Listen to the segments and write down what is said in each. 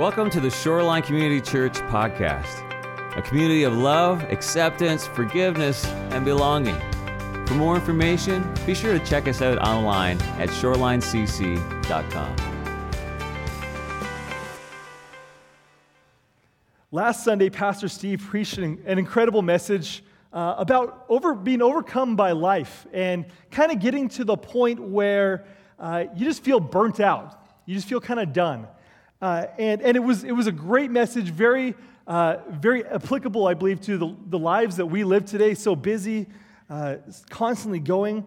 Welcome to the Shoreline Community Church podcast, a community of love, acceptance, forgiveness, and belonging. For more information, be sure to check us out online at shorelinecc.com. Last Sunday, Pastor Steve preached an, incredible message uh, about over, being overcome by life and kind of getting to the point where uh, you just feel burnt out. You just feel kind of done. Uh, and and it, was, it was a great message, very, uh, very applicable, I believe, to the, the lives that we live today, so busy, uh, constantly going.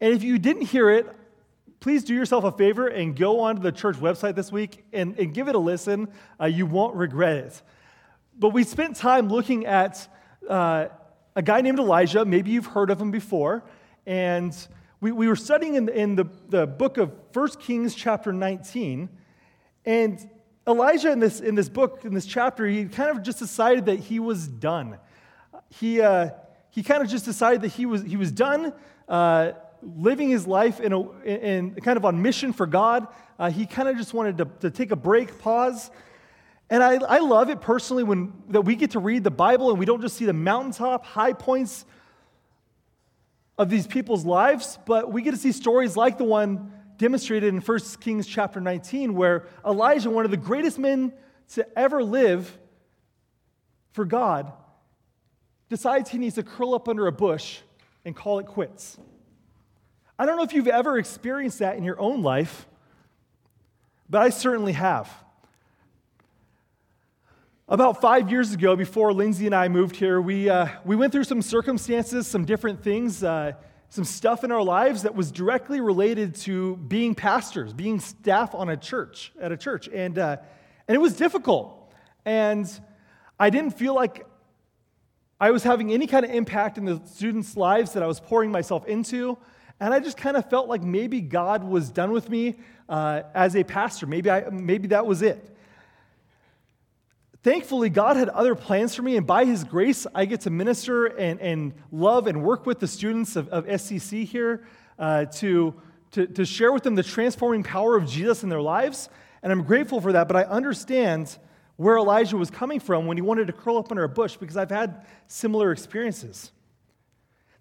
And if you didn't hear it, please do yourself a favor and go onto the church website this week and, and give it a listen. Uh, you won't regret it. But we spent time looking at uh, a guy named Elijah. Maybe you've heard of him before. And we, we were studying in, in the, the book of 1 Kings, chapter 19. And Elijah, in this, in this book, in this chapter, he kind of just decided that he was done. He, uh, he kind of just decided that he was, he was done uh, living his life in, a, in kind of on mission for God. Uh, he kind of just wanted to, to take a break, pause. And I, I love it personally when that we get to read the Bible and we don't just see the mountaintop high points of these people's lives, but we get to see stories like the one demonstrated in 1 Kings chapter 19, where Elijah, one of the greatest men to ever live for God, decides he needs to curl up under a bush and call it quits. I don't know if you've ever experienced that in your own life, but I certainly have. About five years ago, before Lindsay and I moved here, we, uh, we went through some circumstances, some different things. Uh, some stuff in our lives that was directly related to being pastors, being staff on a church, at a church. And, uh, and it was difficult. And I didn't feel like I was having any kind of impact in the students' lives that I was pouring myself into. And I just kind of felt like maybe God was done with me uh, as a pastor. Maybe, I, maybe that was it. Thankfully, God had other plans for me, and by His grace, I get to minister and, and love and work with the students of, of SCC here uh, to, to, to share with them the transforming power of Jesus in their lives. And I'm grateful for that, but I understand where Elijah was coming from when he wanted to curl up under a bush because I've had similar experiences.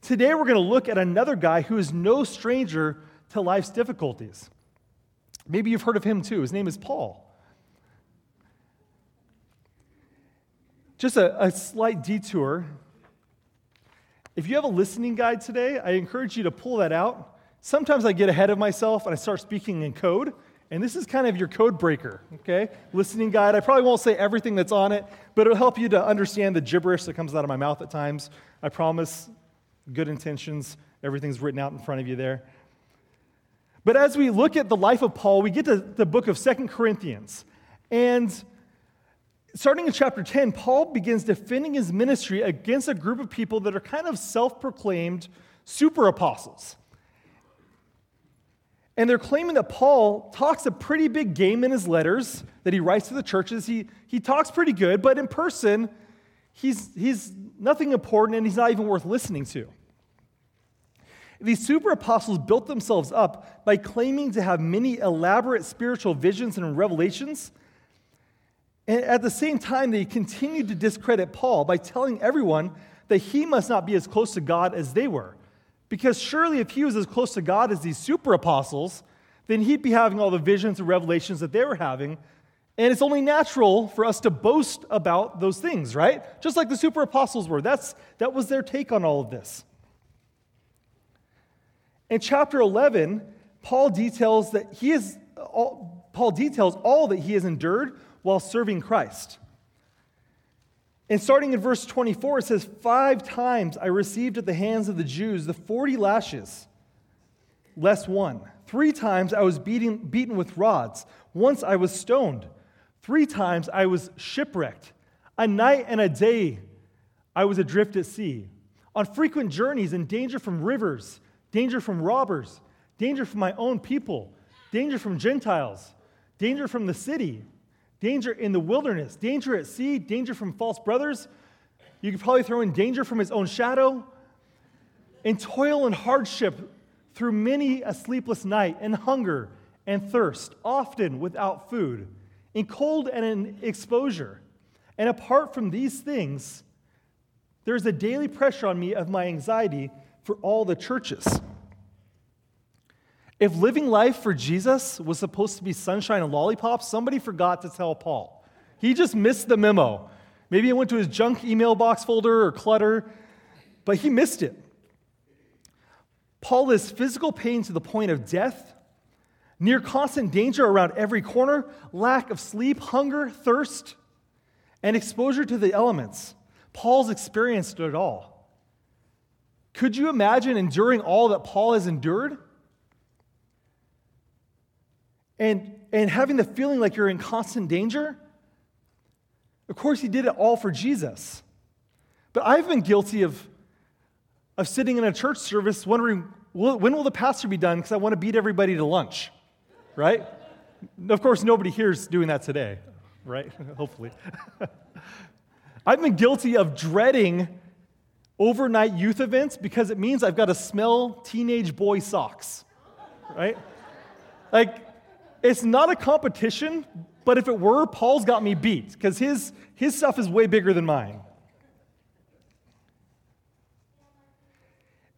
Today, we're going to look at another guy who is no stranger to life's difficulties. Maybe you've heard of him too. His name is Paul. Just a, a slight detour. If you have a listening guide today, I encourage you to pull that out. Sometimes I get ahead of myself and I start speaking in code, and this is kind of your code breaker, okay? Listening guide. I probably won't say everything that's on it, but it'll help you to understand the gibberish that comes out of my mouth at times. I promise, good intentions, everything's written out in front of you there. But as we look at the life of Paul, we get to the book of Second Corinthians. And starting in chapter 10, Paul begins defending his ministry against a group of people that are kind of self proclaimed super apostles. And they're claiming that Paul talks a pretty big game in his letters that he writes to the churches. He, he talks pretty good, but in person, he's, he's nothing important and he's not even worth listening to. These super apostles built themselves up by claiming to have many elaborate spiritual visions and revelations and at the same time, they continued to discredit Paul by telling everyone that he must not be as close to God as they were. Because surely, if he was as close to God as these super apostles, then he'd be having all the visions and revelations that they were having. And it's only natural for us to boast about those things, right? Just like the super apostles were. That's, that was their take on all of this. In chapter 11, Paul details that he is, all, Paul details all that he has endured while serving Christ. And starting in verse 24, it says, Five times I received at the hands of the Jews the 40 lashes, less one. Three times I was beaten, beaten with rods. Once I was stoned. Three times I was shipwrecked. A night and a day I was adrift at sea. On frequent journeys in danger from rivers, danger from robbers, danger from my own people, danger from Gentiles, danger from the city danger in the wilderness, danger at sea, danger from false brothers. You could probably throw in danger from his own shadow, and toil and hardship through many a sleepless night, and hunger and thirst, often without food, in cold and in exposure. And apart from these things, there's a daily pressure on me of my anxiety for all the churches. If living life for Jesus was supposed to be sunshine and lollipops, somebody forgot to tell Paul. He just missed the memo. Maybe it went to his junk email box folder or clutter, but he missed it. Paul is physical pain to the point of death, near constant danger around every corner, lack of sleep, hunger, thirst, and exposure to the elements. Paul's experienced it all. Could you imagine enduring all that Paul has endured? And, and having the feeling like you're in constant danger? Of course, he did it all for Jesus. But I've been guilty of, of sitting in a church service wondering, when will the pastor be done? Because I want to beat everybody to lunch, right? of course, nobody here is doing that today, right? Hopefully. I've been guilty of dreading overnight youth events because it means I've got to smell teenage boy socks, right? Like, it's not a competition, but if it were, Paul's got me beat because his, his stuff is way bigger than mine.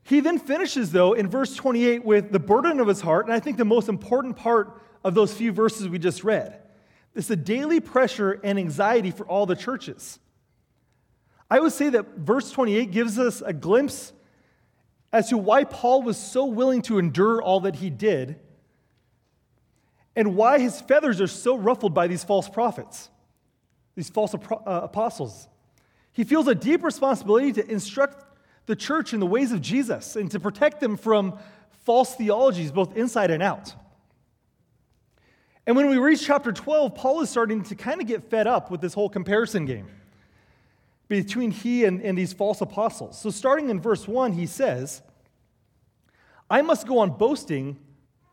He then finishes, though, in verse 28 with the burden of his heart, and I think the most important part of those few verses we just read. It's the daily pressure and anxiety for all the churches. I would say that verse 28 gives us a glimpse as to why Paul was so willing to endure all that he did and why his feathers are so ruffled by these false prophets, these false uh, apostles. He feels a deep responsibility to instruct the church in the ways of Jesus and to protect them from false theologies, both inside and out. And when we reach chapter 12, Paul is starting to kind of get fed up with this whole comparison game between he and, and these false apostles. So, starting in verse 1, he says, I must go on boasting,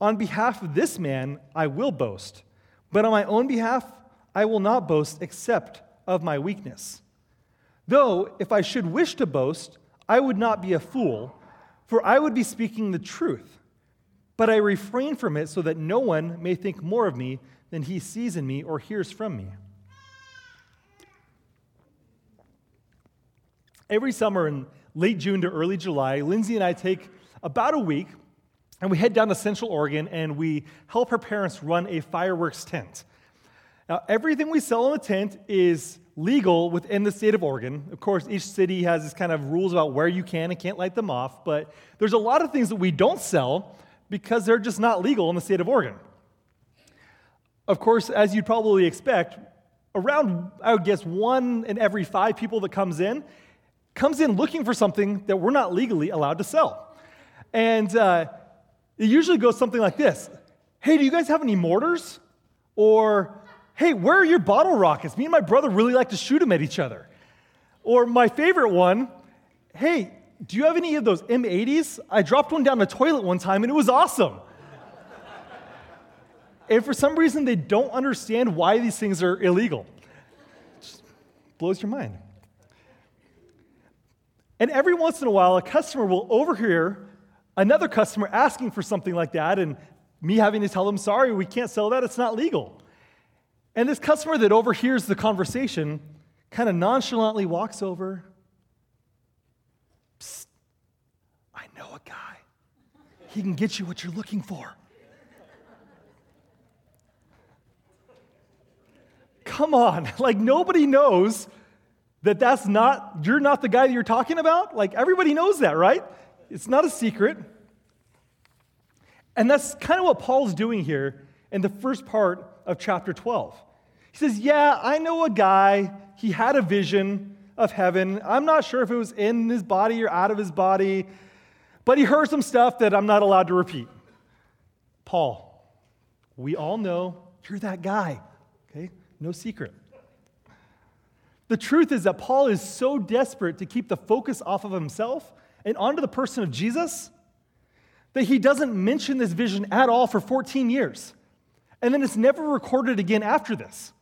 On behalf of this man, I will boast, but on my own behalf, I will not boast except of my weakness. Though, if I should wish to boast, I would not be a fool, for I would be speaking the truth. But I refrain from it so that no one may think more of me than he sees in me or hears from me. Every summer in late June to early July, Lindsay and I take about a week and we head down to Central Oregon and we help her parents run a fireworks tent. Now, everything we sell in the tent is legal within the state of Oregon. Of course, each city has this kind of rules about where you can and can't light them off, but there's a lot of things that we don't sell because they're just not legal in the state of Oregon. Of course, as you'd probably expect, around, I would guess, one in every five people that comes in comes in looking for something that we're not legally allowed to sell. And uh, it usually goes something like this Hey, do you guys have any mortars? Or, Hey, where are your bottle rockets? Me and my brother really like to shoot them at each other. Or my favorite one, Hey, do you have any of those M80s? I dropped one down the toilet one time and it was awesome. And for some reason, they don't understand why these things are illegal. Just blows your mind. And every once in a while, a customer will overhear another customer asking for something like that, and me having to tell them, sorry, we can't sell that, it's not legal. And this customer that overhears the conversation kind of nonchalantly walks over. Psst, I know a guy. He can get you what you're looking for. come on. Like, nobody knows that that's not, you're not the guy that you're talking about. Like, everybody knows that, right? It's not a secret. And that's kind of what Paul's doing here in the first part of chapter 12. He says, Yeah, I know a guy. He had a vision of heaven. I'm not sure if it was in his body or out of his body, but he heard some stuff that I'm not allowed to repeat. Paul, we all know You're that guy. Okay? No secret. The truth is that Paul is so desperate to keep the focus off of himself and onto the person of Jesus that he doesn't mention this vision at all for 14 years. And then it's never recorded again after this.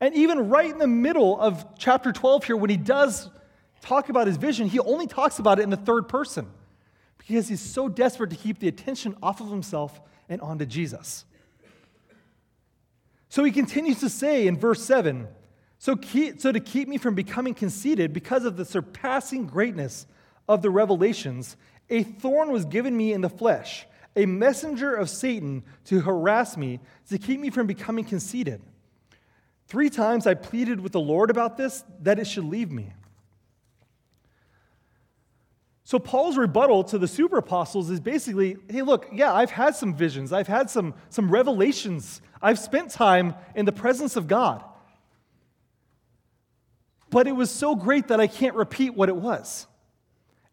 And even right in the middle of chapter 12 here, when he does talk about his vision, he only talks about it in the third person because he's so desperate to keep the attention off of himself and onto Jesus. So he continues to say in verse 7 so, keep, so to keep me from becoming conceited because of the surpassing greatness of the revelations, a thorn was given me in the flesh, a messenger of Satan to harass me, to keep me from becoming conceited. Three times I pleaded with the Lord about this, that it should leave me. So, Paul's rebuttal to the super apostles is basically hey, look, yeah, I've had some visions, I've had some, some revelations, I've spent time in the presence of God but it was so great that I can't repeat what it was.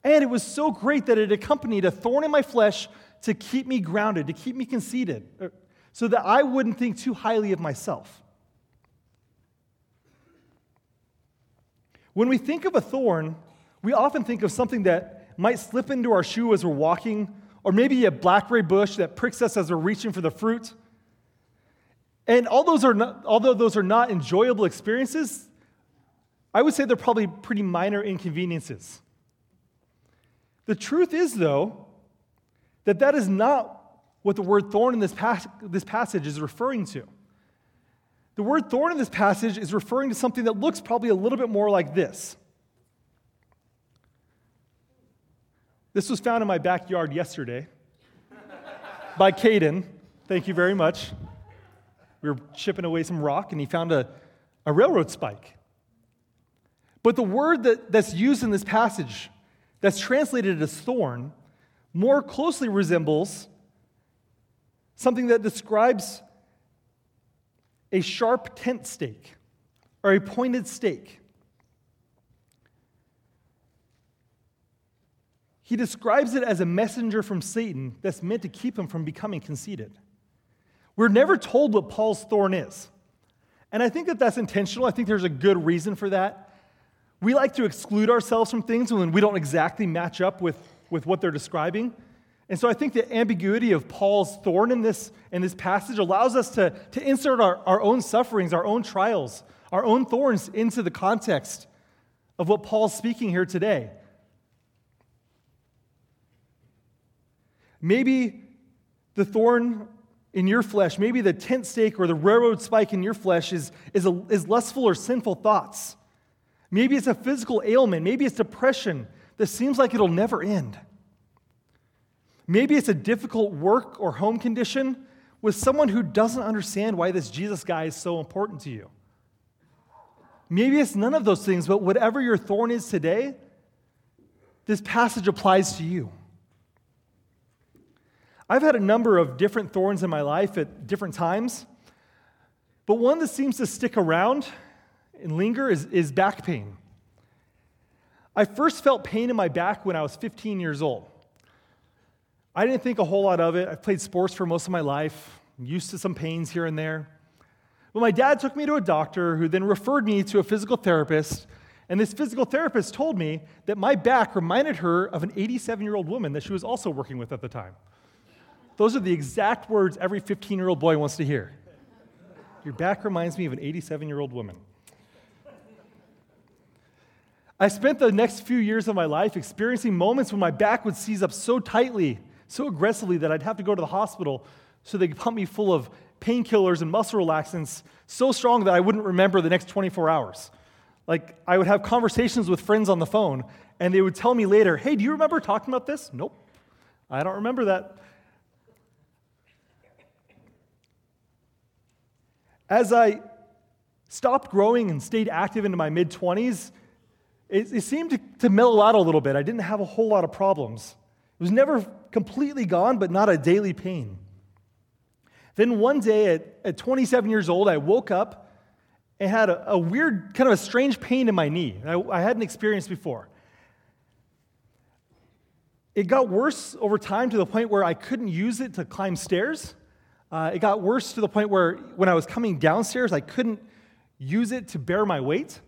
And it was so great that it accompanied a thorn in my flesh to keep me grounded, to keep me conceited, uh, so that I wouldn't think too highly of myself. When we think of a thorn, we often think of something that might slip into our shoe as we're walking, or maybe a blackberry bush that pricks us as we're reaching for the fruit. And all those are not, although those are not enjoyable experiences, I would say they're probably pretty minor inconveniences. The truth is, though, that that is not what the word thorn in this, pas- this passage is referring to. The word thorn in this passage is referring to something that looks probably a little bit more like this. This was found in my backyard yesterday by Caden. Thank you very much. We were chipping away some rock, and he found a, a railroad spike. But the word that, that's used in this passage, that's translated as thorn, more closely resembles something that describes a sharp tent stake or a pointed stake. He describes it as a messenger from Satan that's meant to keep him from becoming conceited. We're never told what Paul's thorn is. And I think that that's intentional. I think there's a good reason for that. We like to exclude ourselves from things when we don't exactly match up with, with what they're describing. And so I think the ambiguity of Paul's thorn in this, in this passage allows us to, to insert our, our own sufferings, our own trials, our own thorns into the context of what Paul's speaking here today. Maybe the thorn in your flesh, maybe the tent stake or the railroad spike in your flesh is, is, a, is lustful or sinful thoughts. Maybe it's a physical ailment. Maybe it's depression that seems like it'll never end. Maybe it's a difficult work or home condition with someone who doesn't understand why this Jesus guy is so important to you. Maybe it's none of those things, but whatever your thorn is today, this passage applies to you. I've had a number of different thorns in my life at different times, but one that seems to stick around and linger is, is back pain. I first felt pain in my back when I was 15 years old. I didn't think a whole lot of it. I've played sports for most of my life, I'm used to some pains here and there. But my dad took me to a doctor who then referred me to a physical therapist. And this physical therapist told me that my back reminded her of an 87 year old woman that she was also working with at the time. Those are the exact words every 15 year old boy wants to hear. Your back reminds me of an 87 year old woman. I spent the next few years of my life experiencing moments when my back would seize up so tightly, so aggressively, that I'd have to go to the hospital so they could pump me full of painkillers and muscle relaxants so strong that I wouldn't remember the next 24 hours. Like, I would have conversations with friends on the phone, and they would tell me later, Hey, do you remember talking about this? Nope, I don't remember that. As I stopped growing and stayed active into my mid 20s, it, it seemed to, to mellow out a little bit. I didn't have a whole lot of problems. It was never completely gone, but not a daily pain. Then one day at, at 27 years old, I woke up and had a, a weird, kind of a strange pain in my knee I, I hadn't experienced before. It got worse over time to the point where I couldn't use it to climb stairs. Uh, it got worse to the point where when I was coming downstairs, I couldn't use it to bear my weight.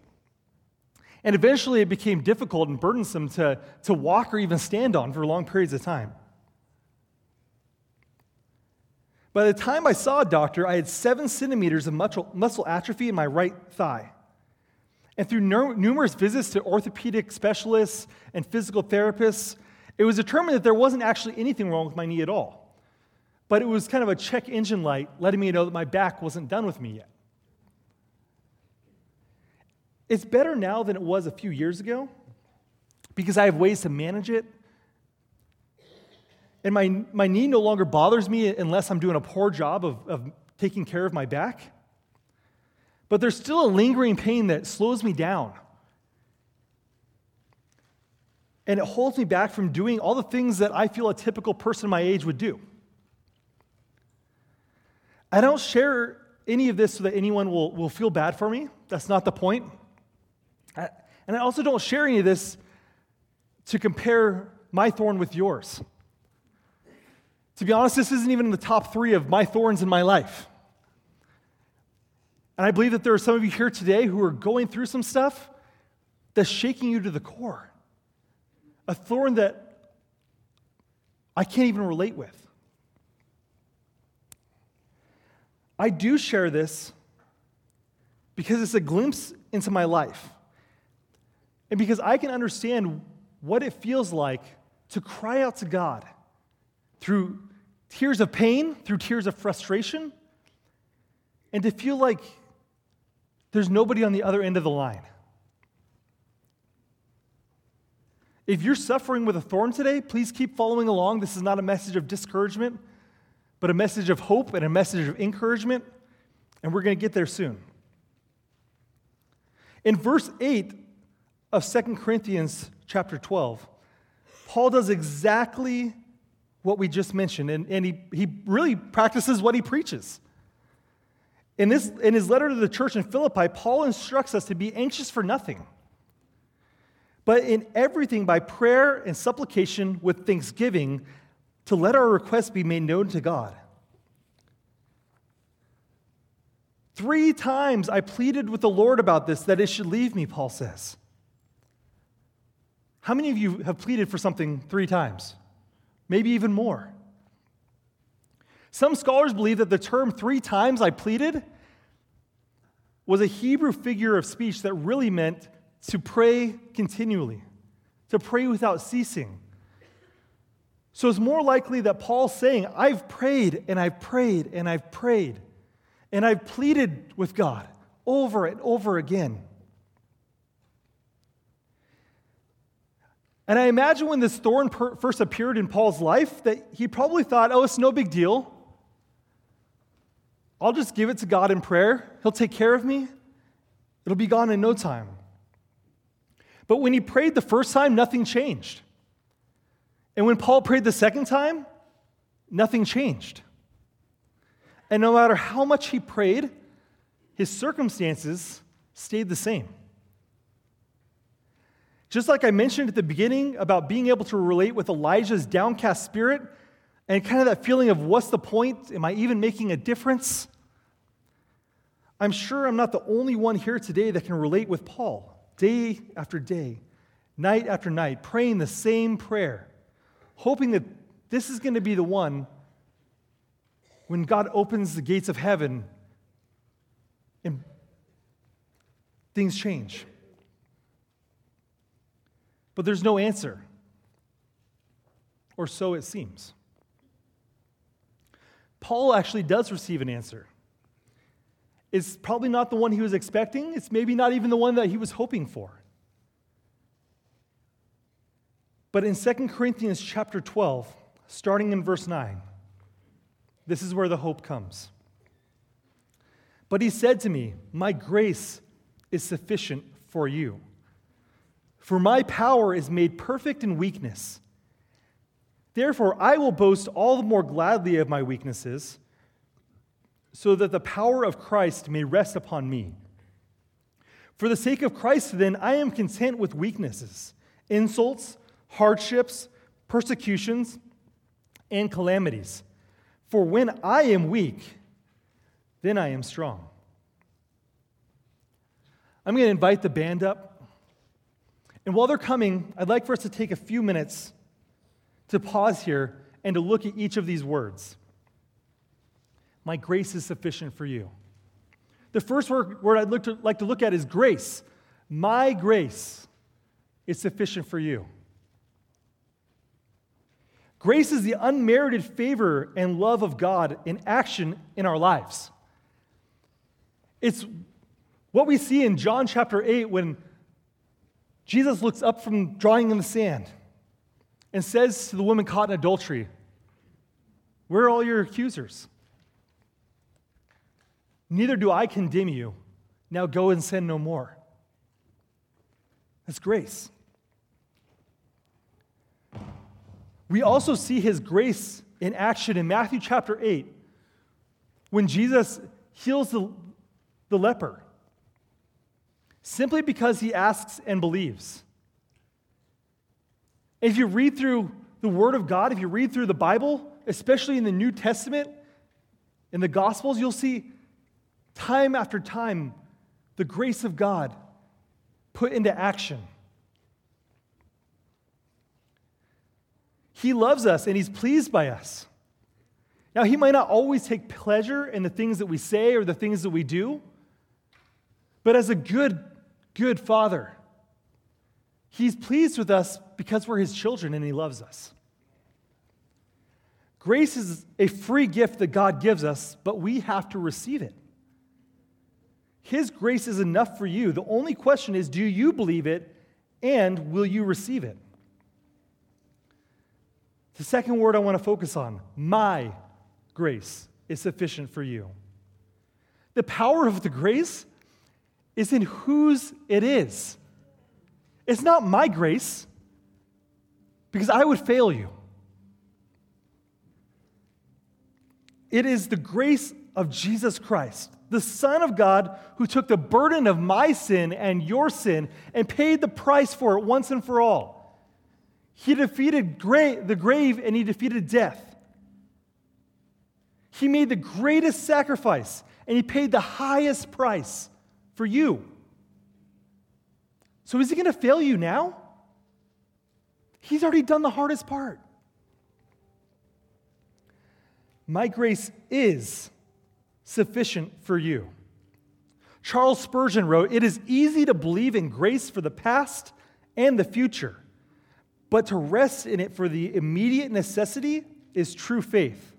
And eventually it became difficult and burdensome to, to walk or even stand on for long periods of time. By the time I saw a doctor, I had seven centimeters of muscle, atrophy in my right thigh. And through numerous visits to orthopedic specialists and physical therapists, it was determined that there wasn't actually anything wrong with my knee at all. But it was kind of a check engine light letting me know that my back wasn't done with me yet. It's better now than it was a few years ago because I have ways to manage it. And my, my knee no longer bothers me unless I'm doing a poor job of, of taking care of my back. But there's still a lingering pain that slows me down. And it holds me back from doing all the things that I feel a typical person my age would do. I don't share any of this so that anyone will, will feel bad for me. That's not the point. And I also don't share any of this to compare my thorn with yours. To be honest, this isn't even in the top three of my thorns in my life. And I believe that there are some of you here today who are going through some stuff that's shaking you to the core. A thorn that I can't even relate with. I do share this because it's a glimpse into my life. And because I can understand what it feels like to cry out to God through tears of pain, through tears of frustration, and to feel like there's nobody on the other end of the line. If you're suffering with a thorn today, please keep following along. This is not a message of discouragement, but a message of hope and a message of encouragement, and we're going to get there soon. In verse 8, of Second Corinthians chapter 12, Paul does exactly what we just mentioned, and, and he, he really practices what he preaches. In, this, in his letter to the church in Philippi, Paul instructs us to be anxious for nothing, but in everything by prayer and supplication with thanksgiving to let our requests be made known to God. Three times I pleaded with the Lord about this, that it should leave me, Paul says. How many of you have pleaded for something three times? Maybe even more. Some scholars believe that the term three times I pleaded was a Hebrew figure of speech that really meant to pray continually, to pray without ceasing. So it's more likely that Paul's saying, I've prayed and I've prayed and I've prayed and I've pleaded with God over and over again. And I imagine when this thorn per- first appeared in Paul's life, that he probably thought, oh, it's no big deal. I'll just give it to God in prayer. He'll take care of me. It'll be gone in no time. But when he prayed the first time, nothing changed. And when Paul prayed the second time, nothing changed. And no matter how much he prayed, his circumstances stayed the same. Just like I mentioned at the beginning about being able to relate with Elijah's downcast spirit and kind of that feeling of what's the point? Am I even making a difference? I'm sure I'm not the only one here today that can relate with Paul day after day, night after night, praying the same prayer, hoping that this is going to be the one when God opens the gates of heaven and things change. But there's no answer. Or so it seems. Paul actually does receive an answer. It's probably not the one he was expecting, it's maybe not even the one that he was hoping for. But in 2 Corinthians chapter 12, starting in verse 9, this is where the hope comes. But he said to me, My grace is sufficient for you for my power is made perfect in weakness. Therefore, I will boast all the more gladly of my weaknesses, so that the power of Christ may rest upon me. For the sake of Christ, then, I am content with weaknesses, insults, hardships, persecutions, and calamities. For when I am weak, then I am strong. I'm going to invite the band up. And while they're coming, I'd like for us to take a few minutes to pause here and to look at each of these words. My grace is sufficient for you. The first word, I'd like to, like to look at is grace. My grace is sufficient for you. Grace is the unmerited favor and love of God in action in our lives. It's what we see in John chapter 8 when Jesus looks up from drawing in the sand and says to the woman caught in adultery, Where are all your accusers? Neither do I condemn you. Now go and sin no more. That's grace. We also see his grace in action in Matthew chapter 8 when Jesus heals the, the leper simply because he asks and believes. If you read through the Word of God, if you read through the Bible, especially in the New Testament, in the Gospels, you'll see time after time, the grace of God put into action. He loves us and He's pleased by us. Now, He might not always take pleasure in the things that we say or the things that we do, but as a good, good Father, He's pleased with us because we're His children and He loves us. Grace is a free gift that God gives us, but we have to receive it. His grace is enough for you. The only question is do you believe it and will you receive it? The second word I want to focus on my grace is sufficient for you. The power of the grace is in whose it is. It's not my grace, because I would fail you. It is the grace of Jesus Christ the Son of God, who took the burden of my sin and your sin and paid the price for it once and for all. He defeated gra- the grave and he defeated death. He made the greatest sacrifice and he paid the highest price for you. So, is he going to fail you now? He's already done the hardest part. My grace is sufficient for you. Charles Spurgeon wrote, It is easy to believe in grace for the past and the future, but to rest in it for the immediate necessity is true faith.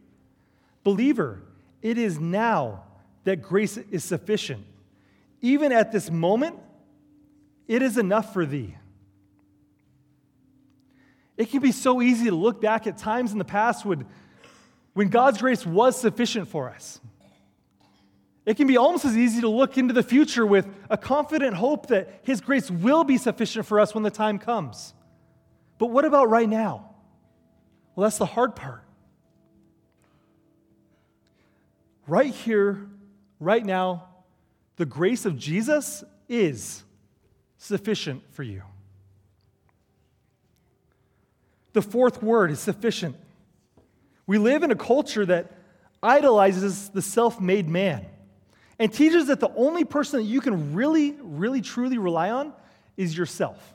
Believer, it is now that grace is sufficient. Even at this moment, it is enough for thee. It can be so easy to look back at times in the past when, when God's grace was sufficient for us. It can be almost as easy to look into the future with a confident hope that His grace will be sufficient for us when the time comes. But what about right now? Well, that's the hard part. Right here, right now, the grace of Jesus is sufficient for you. The fourth word is sufficient. We live in a culture that idolizes the self made man and teaches that the only person that you can really, really, truly rely on is yourself.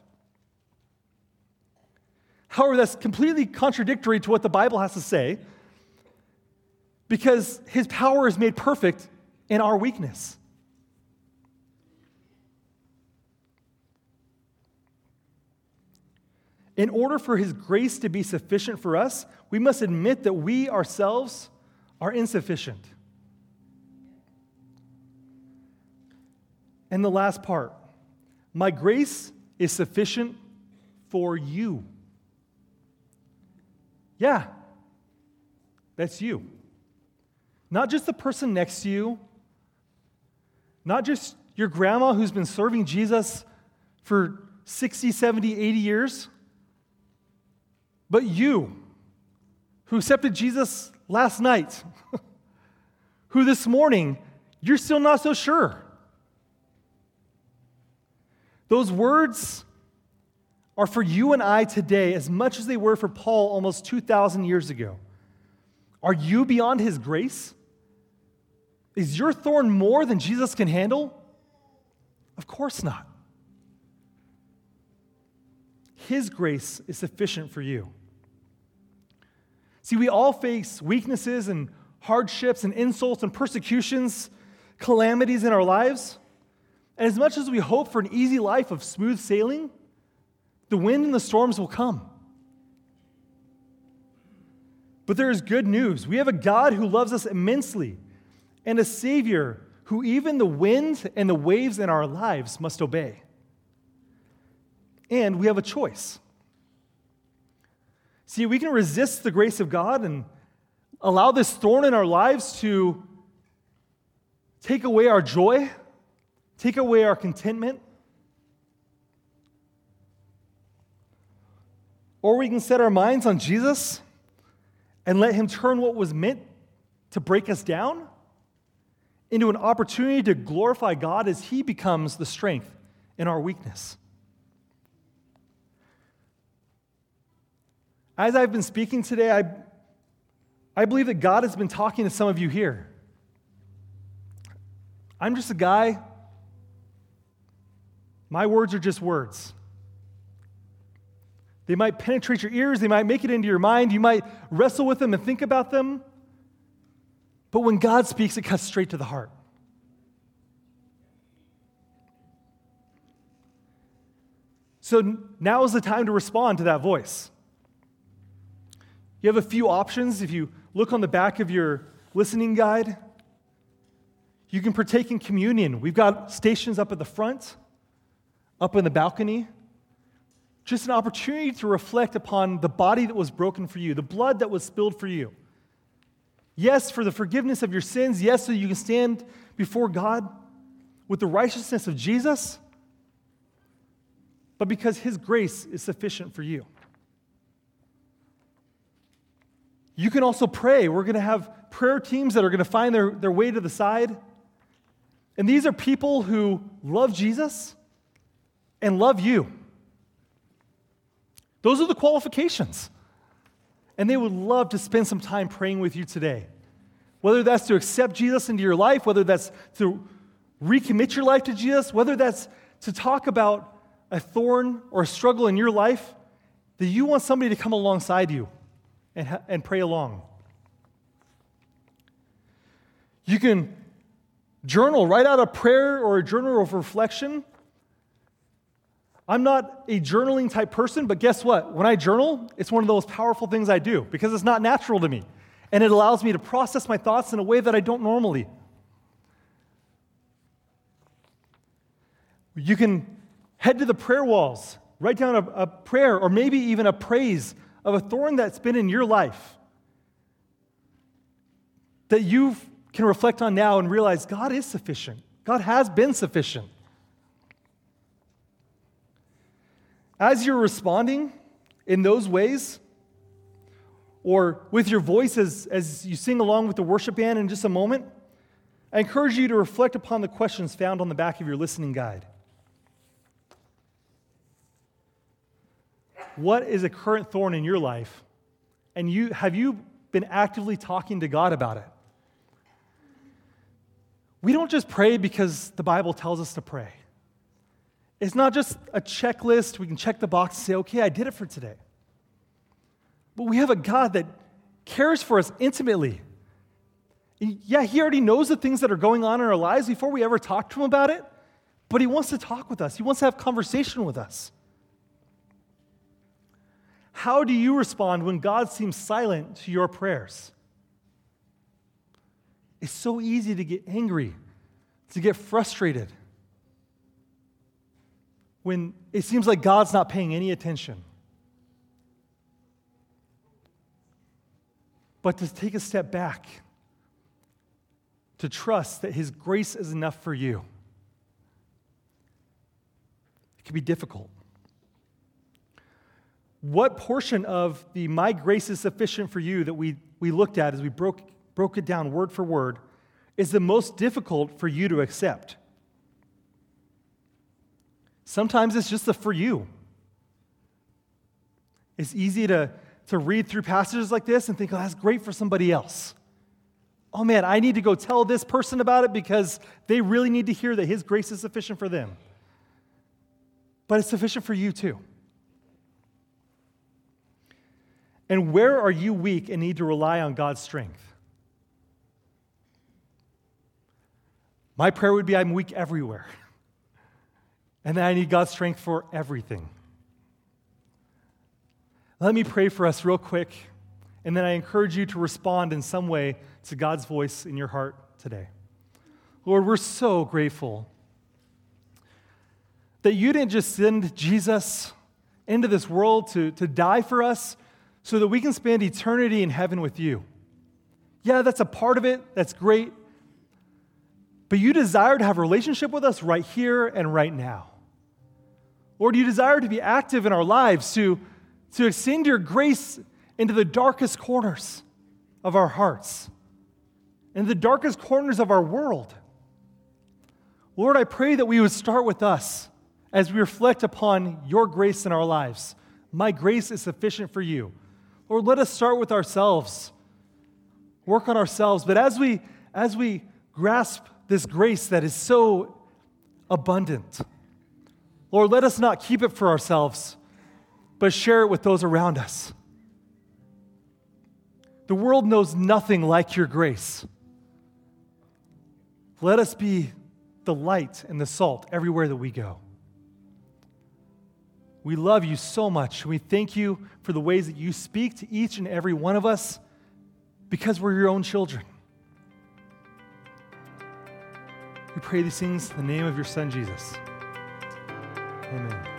However, that's completely contradictory to what the Bible has to say because his power is made perfect in our weakness. In order for his grace to be sufficient for us, we must admit that we ourselves are insufficient. And the last part my grace is sufficient for you. Yeah, that's you. Not just the person next to you, not just your grandma who's been serving Jesus for 60, 70, 80 years, but you who accepted Jesus last night, who this morning you're still not so sure. Those words are for you and I today as much as they were for Paul almost 2,000 years ago. Are you beyond his grace? Is your thorn more than Jesus can handle? Of course not. His grace is sufficient for you. See, we all face weaknesses and hardships and insults and persecutions, calamities in our lives. And as much as we hope for an easy life of smooth sailing, the wind and the storms will come. But there is good news. We have a God who loves us immensely and a Savior who even the wind and the waves in our lives must obey. And we have a choice. See, we can resist the grace of God and allow this thorn in our lives to take away our joy, take away our contentment. Or we can set our minds on Jesus and let Him turn what was meant to break us down into an opportunity to glorify God as He becomes the strength in our weakness. As I've been speaking today, I, I believe that God has been talking to some of you here. I'm just a guy. My words are just words. They might penetrate your ears, they might make it into your mind, you might wrestle with them and think about them. But when God speaks, it cuts straight to the heart. So now is the time to respond to that voice. You have a few options. If you look on the back of your listening guide, you can partake in communion. We've got stations up at the front, up in the balcony. Just an opportunity to reflect upon the body that was broken for you, the blood that was spilled for you. Yes, for the forgiveness of your sins. Yes, so you can stand before God with the righteousness of Jesus, but because His grace is sufficient for you. You can also pray. We're going to have prayer teams that are going to find their, their way to the side. And these are people who love Jesus and love you. Those are the qualifications. And they would love to spend some time praying with you today. Whether that's to accept Jesus into your life, whether that's to recommit your life to Jesus, whether that's to talk about a thorn or a struggle in your life, that you want somebody to come alongside you and, and pray along. You can journal, write out a prayer or a journal of reflection I'm not a journaling type person, but guess what? When I journal, it's one of those powerful things I do because it's not natural to me. And it allows me to process my thoughts in a way that I don't normally. You can head to the prayer walls, write down a, a prayer or maybe even a praise of a thorn that's been in your life that you can reflect on now and realize God is sufficient. God has been sufficient. As you're responding in those ways, or with your voice as, as you sing along with the worship band in just a moment, I encourage you to reflect upon the questions found on the back of your listening guide. What is a current thorn in your life? And you, have you been actively talking to God about it? We don't just pray because the Bible tells us to pray. It's not just a checklist. We can check the box and say, okay, I did it for today. But we have a God that cares for us intimately. Yeah, He already knows the things that are going on in our lives before we ever talk to Him about it, but He wants to talk with us, He wants to have conversation with us. How do you respond when God seems silent to your prayers? It's so easy to get angry, to get frustrated when it seems like God's not paying any attention. But to take a step back, to trust that His grace is enough for you. It can be difficult. What portion of the my grace is sufficient for you that we, we looked at as we broke, broke it down word for word is the most difficult for you to accept? Sometimes it's just the for you. It's easy to, to read through passages like this and think, oh, that's great for somebody else. Oh man, I need to go tell this person about it because they really need to hear that His grace is sufficient for them. But it's sufficient for you too. And where are you weak and need to rely on God's strength? My prayer would be I'm weak everywhere. And that I need God's strength for everything. Let me pray for us real quick, and then I encourage you to respond in some way to God's voice in your heart today. Lord, we're so grateful that you didn't just send Jesus into this world to, to die for us so that we can spend eternity in heaven with you. Yeah, that's a part of it. That's great. But you desire to have a relationship with us right here and right now. Lord, you desire to be active in our lives, to, to extend your grace into the darkest corners of our hearts, in the darkest corners of our world. Lord, I pray that we would start with us as we reflect upon your grace in our lives. My grace is sufficient for you. Lord, let us start with ourselves, work on ourselves. But as we, as we grasp this grace that is so abundant, Lord, let us not keep it for ourselves, but share it with those around us. The world knows nothing like your grace. Let us be the light and the salt everywhere that we go. We love you so much. We thank you for the ways that you speak to each and every one of us because we're your own children. We pray these things in the name of your Son, Jesus. Amen.